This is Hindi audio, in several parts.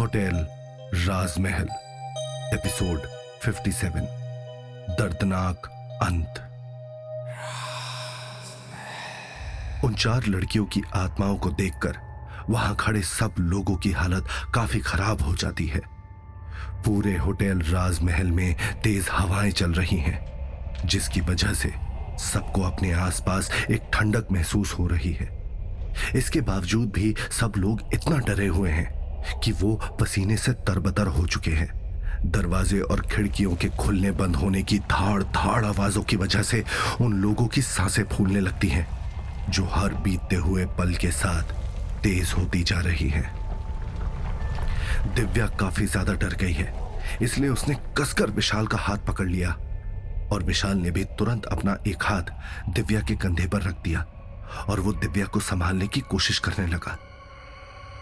होटल राजमहल, एपिसोड 57 दर्दनाक अंत। उन चार लड़कियों की आत्माओं को देखकर वहाँ खड़े सब लोगों की हालत काफ़ी खराब हो जाती है। पूरे होटल राजमहल में तेज हवाएँ चल रही हैं, जिसकी वजह से सबको अपने आसपास एक ठंडक महसूस हो रही है। इसके बावजूद भी सब लोग इतना डरे हुए हैं कि वो पसीने से तरबतर हो चुके हैं। दरवाजे और खिड़कियों के खुलने बंद होने की धाड़ धाड़ आवाजों की वजह से उन लोगों की साँसें फूलने लगती हैं, जो हर बीतते हुए पल के साथ तेज होती जा रही है। दिव्या काफ़ी ज़्यादा डर गई है, इसलिए उसने कसकर विशाल का हाथ पकड़ लिया और विशाल ने भी तुरंत अपना एक हाथ दिव्या के कंधे पर रख दिया। और वो दिव्या को संभालने की कोशिश करने लगा।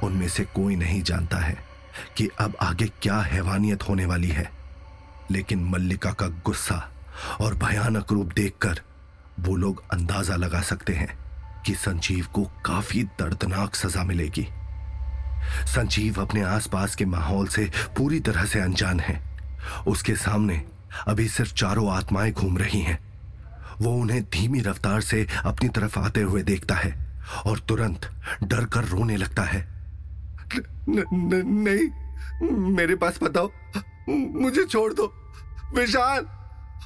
उनमें से कोई नहीं जानता है कि अब आगे क्या हैवानियत होने वाली है। लेकिन मल्लिका का गुस्सा और भयानक रूप देखकर वो लोग अंदाज़ा लगा सकते हैं कि संजीव को काफ़ी दर्दनाक सजा मिलेगी। संजीव अपने आसपास के माहौल से पूरी तरह से अनजान है। उसके सामने अभी सिर्फ़ चारों आत्माएँ घूम रही हैं। वो उन्हें धीमी रफ्तार से अपनी तरफ़ आते हुए देखता है और तुरंत डर कर रोने लगता है। न, न, न, नहीं मेरे पास बताओ मुझे छोड़ दो। विशाल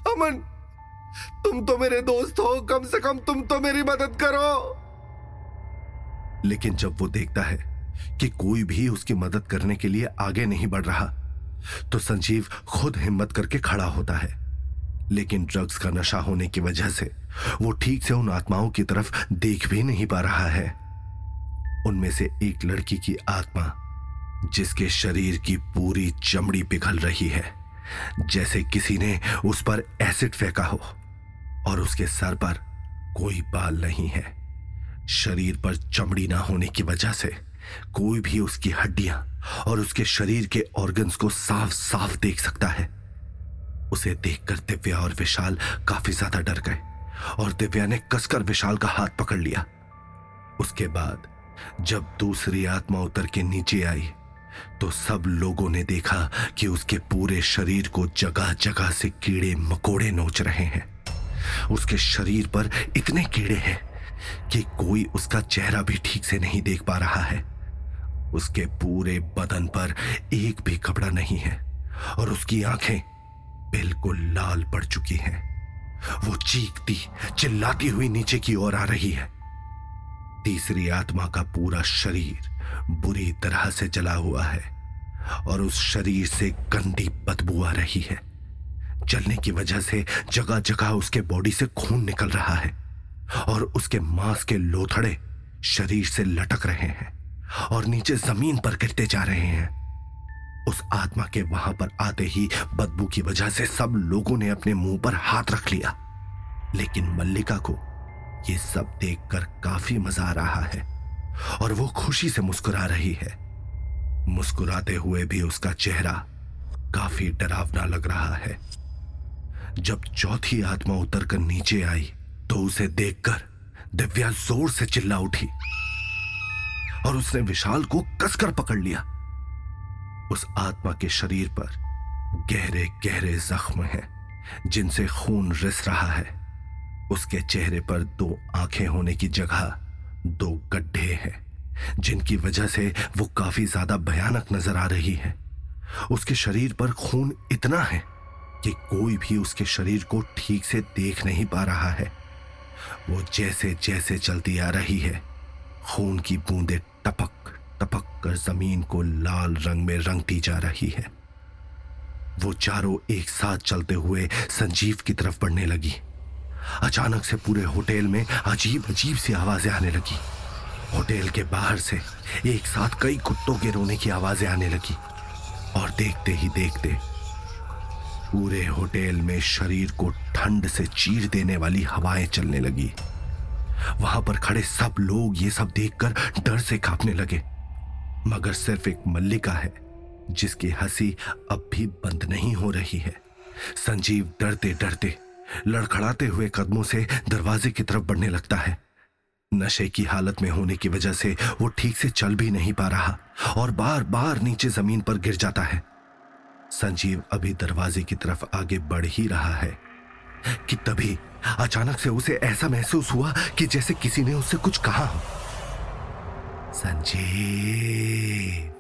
अमन तुम तो मेरे दोस्त हो। कम से कम तुम तो मेरी मदद करो। लेकिन जब वो देखता है कि कोई भी उसकी मदद करने के लिए आगे नहीं बढ़ रहा तो संजीव खुद हिम्मत करके खड़ा होता है। लेकिन ड्रग्स का नशा होने की वजह से वो ठीक से उन आत्माओं की तरफ़ देख भी नहीं पा रहा है। उनमें से एक लड़की की आत्मा, जिसके शरीर की पूरी चमड़ी पिघल रही है, जैसे किसी ने उस पर एसिड फेंका हो, और उसके सर पर कोई बाल नहीं है। शरीर पर चमड़ी ना होने की वजह से कोई भी उसकी हड्डियाँ और उसके शरीर के ऑर्गन्स को साफ़ साफ़ देख सकता है। उसे देखकर दिव्या और विशाल काफ़ी ज़्यादा डर गए और दिव्या ने कसकर विशाल का हाथ पकड़ लिया। उसके बाद जब दूसरी आत्मा उतर के नीचे आई तो सब लोगों ने देखा कि उसके पूरे शरीर को जगह जगह से कीड़े मकोड़े नोच रहे हैं। उसके शरीर पर इतने कीड़े हैं कि कोई उसका चेहरा भी ठीक से नहीं देख पा रहा है। उसके पूरे बदन पर एक भी कपड़ा नहीं है और उसकी आँखें बिल्कुल लाल पड़ चुकी हैं। वो चीखती, चिल्लाती हुई नीचे की ओर आ रही है। तीसरी आत्मा का पूरा शरीर बुरी तरह से जला हुआ है और उस शरीर से गंदी बदबू आ रही है। जलने की वजह से जगह जगह उसके बॉडी से खून निकल रहा है और उसके मांस के लोथड़े शरीर से लटक रहे हैं और नीचे ज़मीन पर गिरते जा रहे हैं। उस आत्मा के वहाँ पर आते ही बदबू की वजह से सब लोगों ने अपने मुँह पर हाथ रख लिया। लेकिन मल्लिका को यह सब देखकर काफ़ी मज़ा आ रहा है और वो खुशी से मुस्कुरा रही है। मुस्कुराते हुए भी उसका चेहरा काफ़ी डरावना लग रहा है। जब चौथी आत्मा उतरकर नीचे आई तो उसे देखकर दिव्या ज़ोर से चिल्ला उठी और उसने विशाल को कसकर पकड़ लिया। उस आत्मा के शरीर पर गहरे गहरे जख्म हैं, जिनसे खून रिस रहा है। उसके चेहरे पर दो आँखें होने की जगह दो गड्ढे हैं, जिनकी वजह से वो काफ़ी ज़्यादा भयानक नज़र आ रही है। उसके शरीर पर खून इतना है कि कोई भी उसके शरीर को ठीक से देख नहीं पा रहा है। वो जैसे जैसे चलती आ रही है, खून की बूंदें टपक टपक कर ज़मीन को लाल रंग में रंगती जा रही है। वो चारों एक साथ चलते हुए संजीव की तरफ़ बढ़ने लगी। अचानक से पूरे होटल में अजीब अजीब सी आवाज़ें आने लगी। होटल के बाहर से एक साथ कई कुत्तों के रोने की आवाज़ें आने लगी। और देखते ही देखते पूरे होटल में शरीर को ठंड से चीर देने वाली हवाएँ चलने लगी। वहाँ पर खड़े सब लोग ये सब देखकर डर से कांपने लगे। मगर सिर्फ़ एक मल्लिका है, जिसकी हँसी अब भी बंद नहीं हो रही है। संजीव डरते डरते लड़खड़ाते हुए कदमों से दरवाजे की तरफ़ बढ़ने लगता है। नशे की हालत में होने की वजह से वो ठीक से चल भी नहीं पा रहा और बार बार नीचे ज़मीन पर गिर जाता है। संजीव अभी दरवाजे की तरफ़ आगे बढ़ ही रहा है, कि तभी अचानक से उसे ऐसा महसूस हुआ कि जैसे किसी ने उससे कुछ कहा हो। संजीव,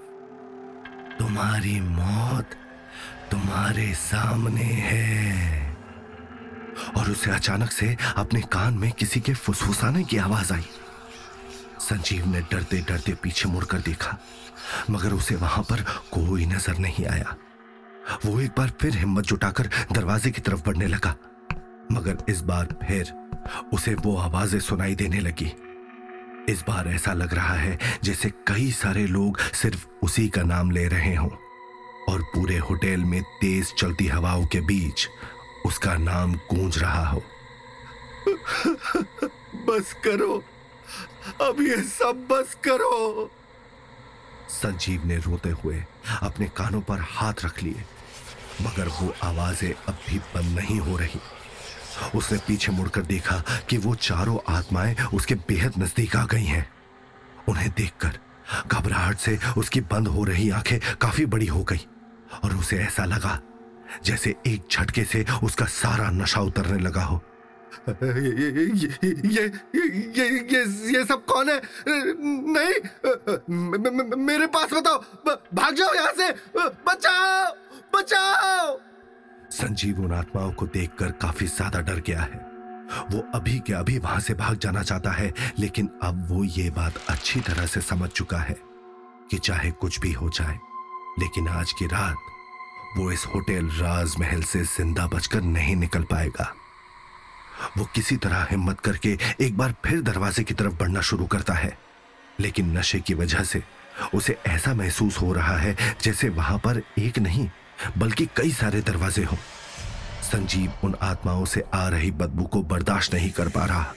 तुम्हारी मौत तुम्हारे सामने है। और उसे अचानक से अपने कान में किसी के फुसफुसाने की आवाज़ आई। संजीव ने डरते डरते पीछे मुड़कर देखा, मगर उसे वहाँ पर कोई नज़र नहीं आया। वो एक बार फिर हिम्मत जुटाकर दरवाजे की तरफ़ बढ़ने लगा, मगर इस बार फिर उसे वो आवाज़ें सुनाई देने लगी। इस बार ऐसा लग रहा है जैसे कई सारे लोग सिर्फ़ उसी का नाम ले रहे हों। और पूरे होटल में तेज चलती हवाओं के बीच उसका नाम गूंज रहा हो। बस करो। अब ये सब बस करो। संजीव ने रोते हुए अपने कानों पर हाथ रख लिए, मगर वो आवाज़ें अब भी बंद नहीं हो रही। उसने पीछे मुड़कर देखा कि वो चारों आत्माएँ उसके बेहद नज़दीक आ गई हैं। उन्हें देखकर घबराहट से उसकी बंद हो रही आँखें काफ़ी बड़ी हो गई और उसे ऐसा लगा जैसे एक झटके से उसका सारा नशा उतरने लगा हो। ये ये ये ये ये ये सब कौन है? नहीं मेरे पास बताओ भाग जाओ यहाँ से, बचाओ बचाओ। संजीव उन आत्माओं को देखकर काफ़ी ज़्यादा डर गया है। वो अभी के अभी वहाँ से भाग जाना चाहता है, लेकिन अब वो ये बात अच्छी तरह से समझ चुका है कि चाहे कुछ भी हो जाए, लेकिन आज की रात वो इस होटल राजमहल से ज़िंदा बचकर नहीं निकल पाएगा। वो किसी तरह हिम्मत करके एक बार फिर दरवाजे की तरफ़ बढ़ना शुरू करता है, लेकिन नशे की वजह से उसे ऐसा महसूस हो रहा है जैसे वहाँ पर एक नहीं बल्कि कई सारे दरवाजे हों। संजीव उन आत्माओं से आ रही बदबू को बर्दाश्त नहीं कर पा रहा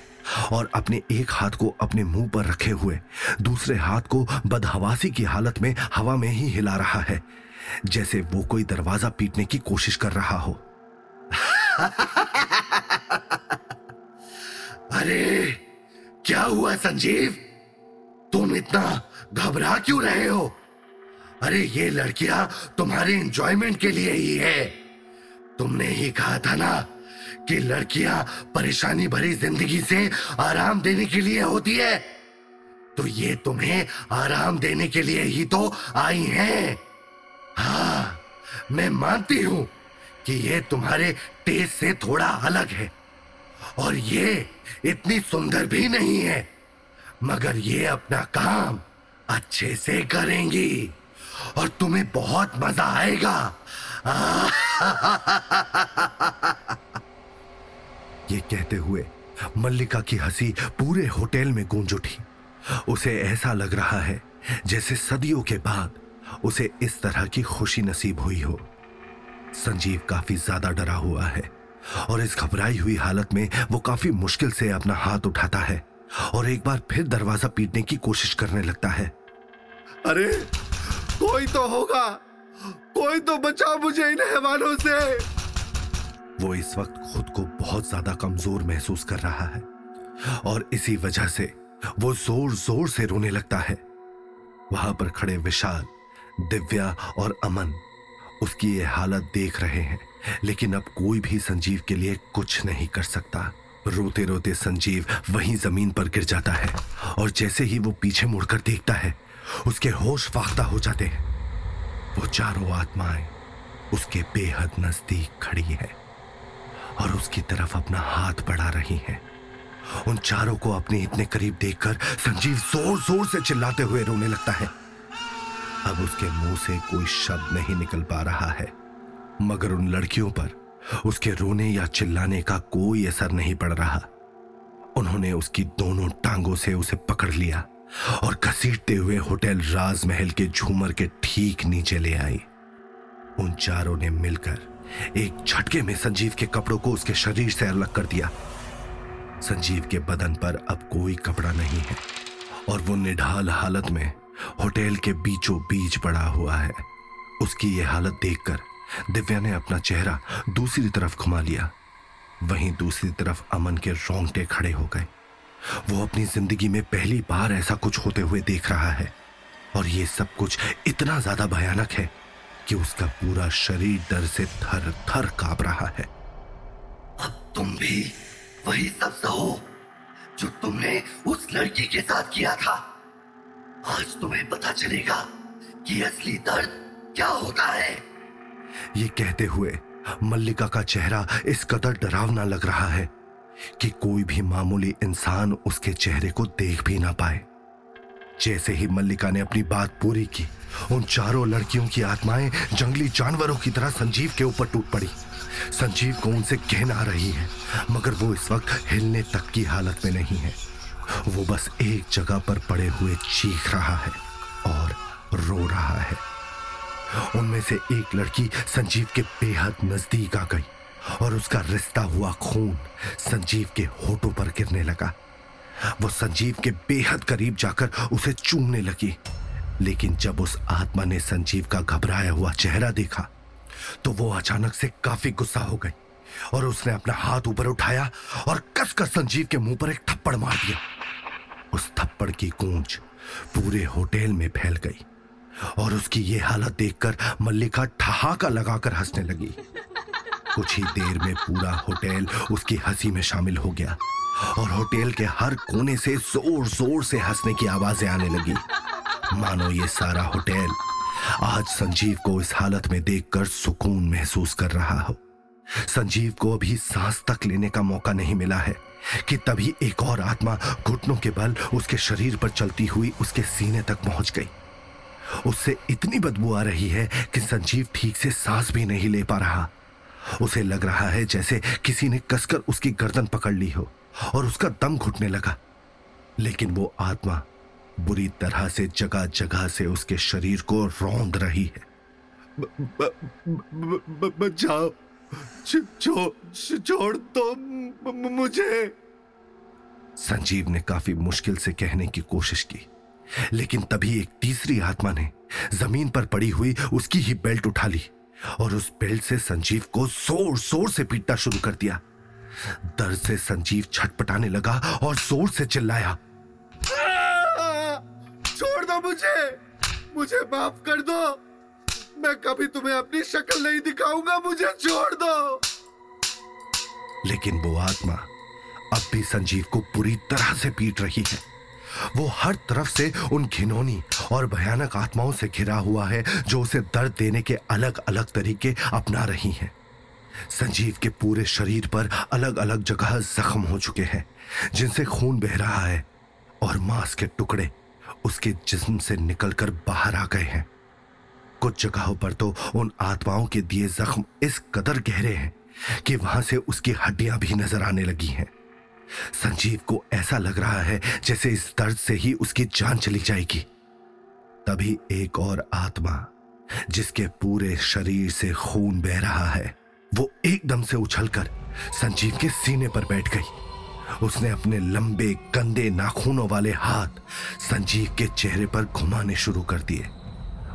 और अपने एक हाथ को अपने मुँह पर रखे हुए दूसरे हाथ को बदहवासी की हालत में हवा में ही हिला रहा है, जैसे वो कोई दरवाज़ा पीटने की कोशिश कर रहा हो। अरे, क्या हुआ संजीव? तुम इतना घबरा क्यों रहे हो? अरे, ये लड़कियाँ तुम्हारे एंजॉयमेंट के लिए ही है। तुमने ही कहा था ना कि लड़कियाँ परेशानी भरी ज़िंदगी से आराम देने के लिए होती है? तो ये तुम्हें आराम देने के लिए ही तो आई हैं। हाँ मैं मानती हूँ कि ये तुम्हारे टेस्ट से थोड़ा अलग है। और ये इतनी सुंदर भी नहीं है, मगर ये अपना काम अच्छे से करेंगी। और तुम्हें बहुत मज़ा आएगा। ये कहते हुए मल्लिका की हँसी पूरे होटल में गूंज उठी। उसे ऐसा लग रहा है जैसे सदियों के बाद उसे इस तरह की खुशी नसीब हुई हो। संजीव काफ़ी ज़्यादा डरा हुआ है और इस घबराई हुई हालत में वो काफ़ी मुश्किल से अपना हाथ उठाता है और एक बार फिर दरवाज़ा पीटने की कोशिश करने लगता है। अरे कोई तो होगा। कोई तो बचा मुझे इन हैवानों से। वो इस वक्त खुद को बहुत ज़्यादा कमज़ोर महसूस कर रहा है। और इसी वजह से वो ज़ोर ज़ोर से रोने लगता है। वहाँ पर खड़े विशाल, दिव्या और अमन उसकी ये हालत देख रहे हैं। लेकिन अब कोई भी संजीव के लिए कुछ नहीं कर सकता। रोते रोते संजीव वहीं ज़मीन पर गिर जाता है और जैसे ही वो पीछे मुड़कर देखता है उसके होश फाख्ता हो जाते हैं। वो चारों आत्माएँ उसके बेहद नज़दीक खड़ी है और उसकी तरफ़ अपना हाथ बढ़ा रही हैं। उन चारों को अपने इतने करीब देखकर संजीव ज़ोर ज़ोर से चिल्लाते हुए रोने लगता है। अब उसके मुँह से कोई शब्द नहीं निकल पा रहा है। मगर उन लड़कियों पर उसके रोने या चिल्लाने का कोई असर नहीं पड़ रहा। उन्होंने उसकी दोनों टांगों से उसे पकड़ लिया। और घसीटते हुए होटल राजमहल के झूमर के ठीक नीचे ले आई। उन चारों ने मिलकर एक झटके में संजीव के कपड़ों को उसके शरीर से अलग कर दिया। संजीव के बदन पर अब कोई कपड़ा नहीं है और वो निढाल हालत में होटल के बीचों बीच पड़ा हुआ है। उसकी यह हालत देखकर दिव्या ने अपना चेहरा दूसरी तरफ़ घुमा लिया। वहीं दूसरी तरफ़ अमन के रोंगटे खड़े हो गए। वो अपनी ज़िंदगी में पहली बार ऐसा कुछ होते हुए देख रहा है। और ये सब कुछ इतना ज़्यादा भयानक है कि उसका पूरा शरीर डर से थर थर काँप रहा है। अब तुम भी वही सब हो जो तुमने उस लड़की के साथ किया था। आज तुम्हें पता चलेगा कि असली दर्द क्या होता है। ये कहते हुए मल्लिका का चेहरा इस कदर डरावना लग रहा है कि कोई भी मामूली इंसान उसके चेहरे को देख भी ना पाए। जैसे ही मल्लिका ने अपनी बात पूरी की, उन चारों लड़कियों की आत्माएँ जंगली जानवरों की तरह संजीव के ऊपर टूट पड़ी। संजीव को उनसे कहना रही है, मगर वो इस वक्त हिलने तक की हालत में नहीं है। वो बस एक जगह पर पड़े हुए चीख रहा है और रो रहा है। उनमें से एक लड़की संजीव के बेहद नज़दीक आ गई। और उसका रिश्ता हुआ खून। संजीव के होठों पर गिरने लगा। वो संजीव के बेहद करीब जाकर उसे चूमने लगी। लेकिन जब उस आत्मा ने संजीव का घबराया हुआ चेहरा देखा तो वो अचानक से काफ़ी गुस्सा हो गई और उसने अपना हाथ ऊपर उठाया और कसकर संजीव के मुँह पर एक थप्पड़ मार दिया। उस थप्पड़ की गूंज पूरे होटल में फैल गई और उसकी ये हालत देखकर मल्लिका ठहाका लगाकर हंसने लगी। कुछ ही देर में पूरा होटल उसकी हँसी में शामिल हो गया और होटल के हर कोने से ज़ोर ज़ोर से हंसने की आवाज़ें आने लगी। मानो ये सारा होटल आज संजीव को इस हालत में देखकर सुकून महसूस कर रहा हो। संजीव को अभी सांस तक लेने का मौका नहीं मिला है कि तभी एक और आत्मा घुटनों के बल उसके शरीर पर चलती हुई उसके सीने तक पहुँच गई। उससे इतनी बदबू आ रही है कि संजीव ठीक से सांस भी नहीं ले पा रहा। उसे लग रहा है जैसे किसी ने कसकर उसकी गर्दन पकड़ ली हो और उसका दम घुटने लगा। लेकिन वो आत्मा बुरी तरह से जगह जगह से उसके शरीर को रौंद रही है। बचाओ छोड़ दो मुझे। संजीव ने काफ़ी मुश्किल से कहने की कोशिश की लेकिन तभी एक तीसरी आत्मा ने ज़मीन पर पड़ी हुई उसकी ही बेल्ट उठा ली। और उस बेल्ट से संजीव को ज़ोर ज़ोर से पीटना शुरू कर दिया। दर्द से संजीव छटपटाने लगा और ज़ोर से चिल्लाया। छोड़ दो मुझे। मुझे माफ़ कर दो। मैं कभी तुम्हें अपनी शक्ल नहीं दिखाऊँगा। मुझे छोड़ दो। लेकिन वो आत्मा अब भी संजीव को पूरी तरह से पीट रही है। वो हर तरफ़ से उन घिनौनी और भयानक आत्माओं से घिरा हुआ है, जो उसे दर्द देने के अलग अलग तरीके अपना रही हैं। संजीव के पूरे शरीर पर अलग अलग जगह जख्म हो चुके हैं, जिनसे खून बह रहा है और मांस के टुकड़े उसके जिस्म से निकलकर बाहर आ गए हैं। कुछ जगहों पर तो उन आत्माओं के दिए जख्म इस कदर गहरे हैं कि वहाँ से उसकी हड्डियाँ भी नज़र आने लगी हैं। संजीव को ऐसा लग रहा है जैसे इस दर्द से ही उसकी जान चली जाएगी। तभी एक और आत्मा, जिसके पूरे शरीर से खून बह रहा है, वो एकदम से उछलकर संजीव के सीने पर बैठ गई। उसने अपने लंबे, गंदे नाखूनों वाले हाथ संजीव के चेहरे पर घुमाने शुरू कर दिए।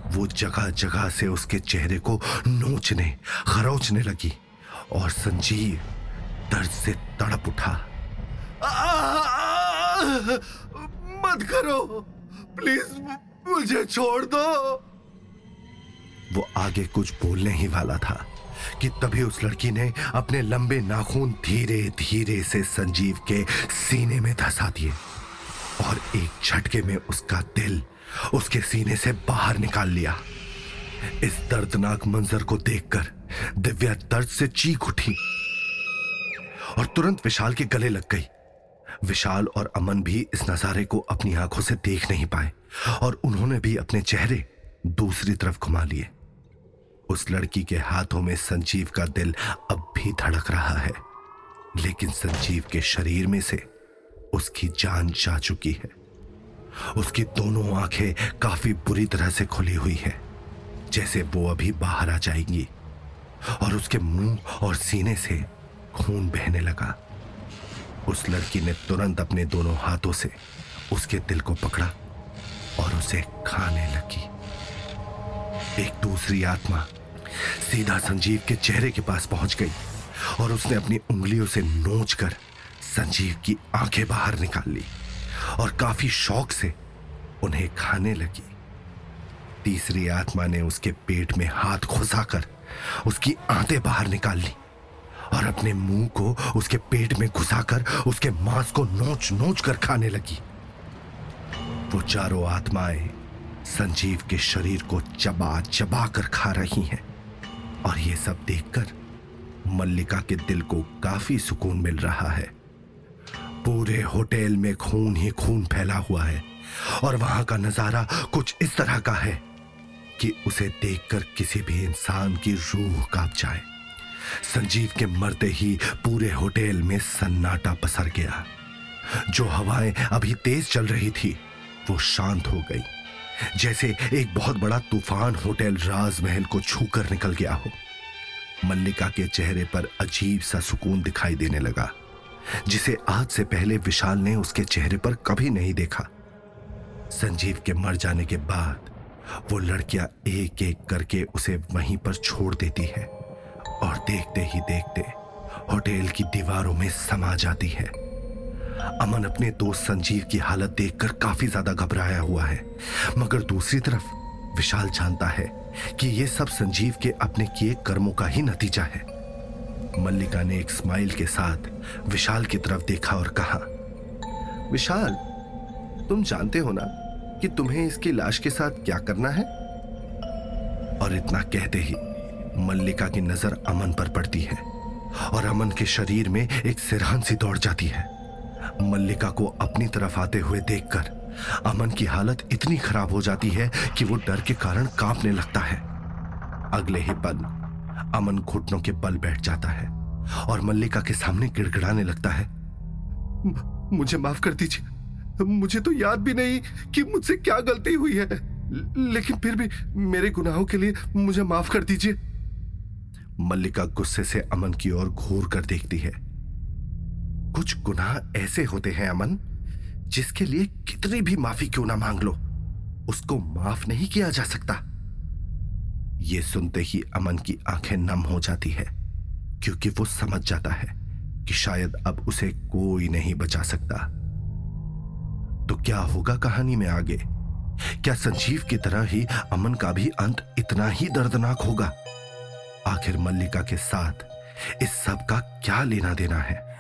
वो जगह जगह से उसके चेहरे को नोचने, खरोचने लगी और संजीव दर्द से तड़प उठा। मत करो। प्लीज़, मुझे छोड़ दो। वो आगे कुछ बोलने ही वाला था कि तभी उस लड़की ने अपने लंबे नाखून धीरे धीरे से संजीव के सीने में धसा दिए और एक झटके में उसका दिल उसके सीने से बाहर निकाल लिया। इस दर्दनाक मंजर को देखकर दिव्या दर्द से चीख उठी और तुरंत विशाल के गले लग गई। विशाल और अमन भी इस नजारे को अपनी आँखों से देख नहीं पाए और उन्होंने भी अपने चेहरे दूसरी तरफ़ घुमा लिए। उस लड़की के हाथों में संजीव का दिल अब भी धड़क रहा है, लेकिन संजीव के शरीर में से उसकी जान जा चुकी है। उसकी दोनों आँखें काफ़ी बुरी तरह से खुली हुई है, जैसे वो अभी बाहर आ जाएँगी। और उसके मुँह और सीने से खून बहने लगा। उस लड़की ने तुरंत अपने दोनों हाथों से उसके दिल को पकड़ा और उसे खाने लगी। एक दूसरी आत्मा सीधा संजीव के चेहरे के पास पहुँच गई और उसने अपनी उंगलियों से नोच कर संजीव की आँखें बाहर निकाल ली और काफ़ी शौक से उन्हें खाने लगी। तीसरी आत्मा ने उसके पेट में हाथ घुसाकर उसकी आंतें बाहर निकाल ली। और अपने मुँह को उसके पेट में घुसाकर, उसके मांस को नोच नोच कर खाने लगी। वो चारों आत्माएँ संजीव के शरीर को चबा चबा कर खा रही हैं। और ये सब देखकर मल्लिका के दिल को काफ़ी सुकून मिल रहा है। पूरे होटल में खून ही खून फैला हुआ है और वहाँ का नज़ारा कुछ इस तरह का है कि उसे देखकर किसी भी इंसान की रूह काँप जाए। संजीव के मरते ही पूरे होटल में सन्नाटा पसर गया। जो हवाएँ अभी तेज चल रही थी, वो शांत हो गई। जैसे एक बहुत बड़ा तूफ़ान होटल राजमहल को छूकर निकल गया हो। मल्लिका के चेहरे पर अजीब सा सुकून दिखाई देने लगा, जिसे आज से पहले विशाल ने उसके चेहरे पर कभी नहीं देखा। संजीव के मर जाने के बाद वो लड़कियाँ एक एक करके उसे वहीं पर छोड़ देती है। और देखते ही देखते होटल की दीवारों में समा जाती है। अमन अपने दोस्त संजीव की हालत देखकर काफ़ी ज़्यादा घबराया हुआ है। मगर दूसरी तरफ़, विशाल जानता है कि यह सब संजीव के अपने किए कर्मों का ही नतीजा है। मल्लिका ने एक स्माइल के साथ विशाल की तरफ़ देखा और कहा, विशाल, तुम जानते हो ना कि तुम्हें इसकी लाश के साथ क्या करना है? और इतना कहते ही मल्लिका की नज़र अमन पर पड़ती है और अमन के शरीर में एक सिरहन सी दौड़ जाती है। मल्लिका को अपनी तरफ़ आते हुए देखकर अमन की हालत इतनी खराब हो जाती है कि वो डर के कारण कांपने लगता है। अगले ही पल अमन घुटनों के बल बैठ जाता है और मल्लिका के सामने गिड़गिड़ाने लगता है। मुझे माफ़ कर दीजिए। मुझे तो याद भी नहीं कि मुझसे क्या गलती हुई है। लेकिन फिर भी मेरे गुनाहों के लिए मुझे माफ़ कर दीजिए। मल्लिका गुस्से से अमन की ओर घूर कर देखती है। कुछ गुनाह ऐसे होते हैं अमन, जिसके लिए कितनी भी माफ़ी क्यों ना मांग लो। उसको माफ़ नहीं किया जा सकता। ये सुनते ही अमन की आँखें नम हो जाती है, क्योंकि वो समझ जाता है कि शायद अब उसे कोई नहीं बचा सकता। तो क्या होगा कहानी में आगे? क्या संजीव की तरह ही अमन का भी अंत इतना ही दर्दनाक होगा? आखिर मल्लिका के साथ इस सब का क्या लेना देना है?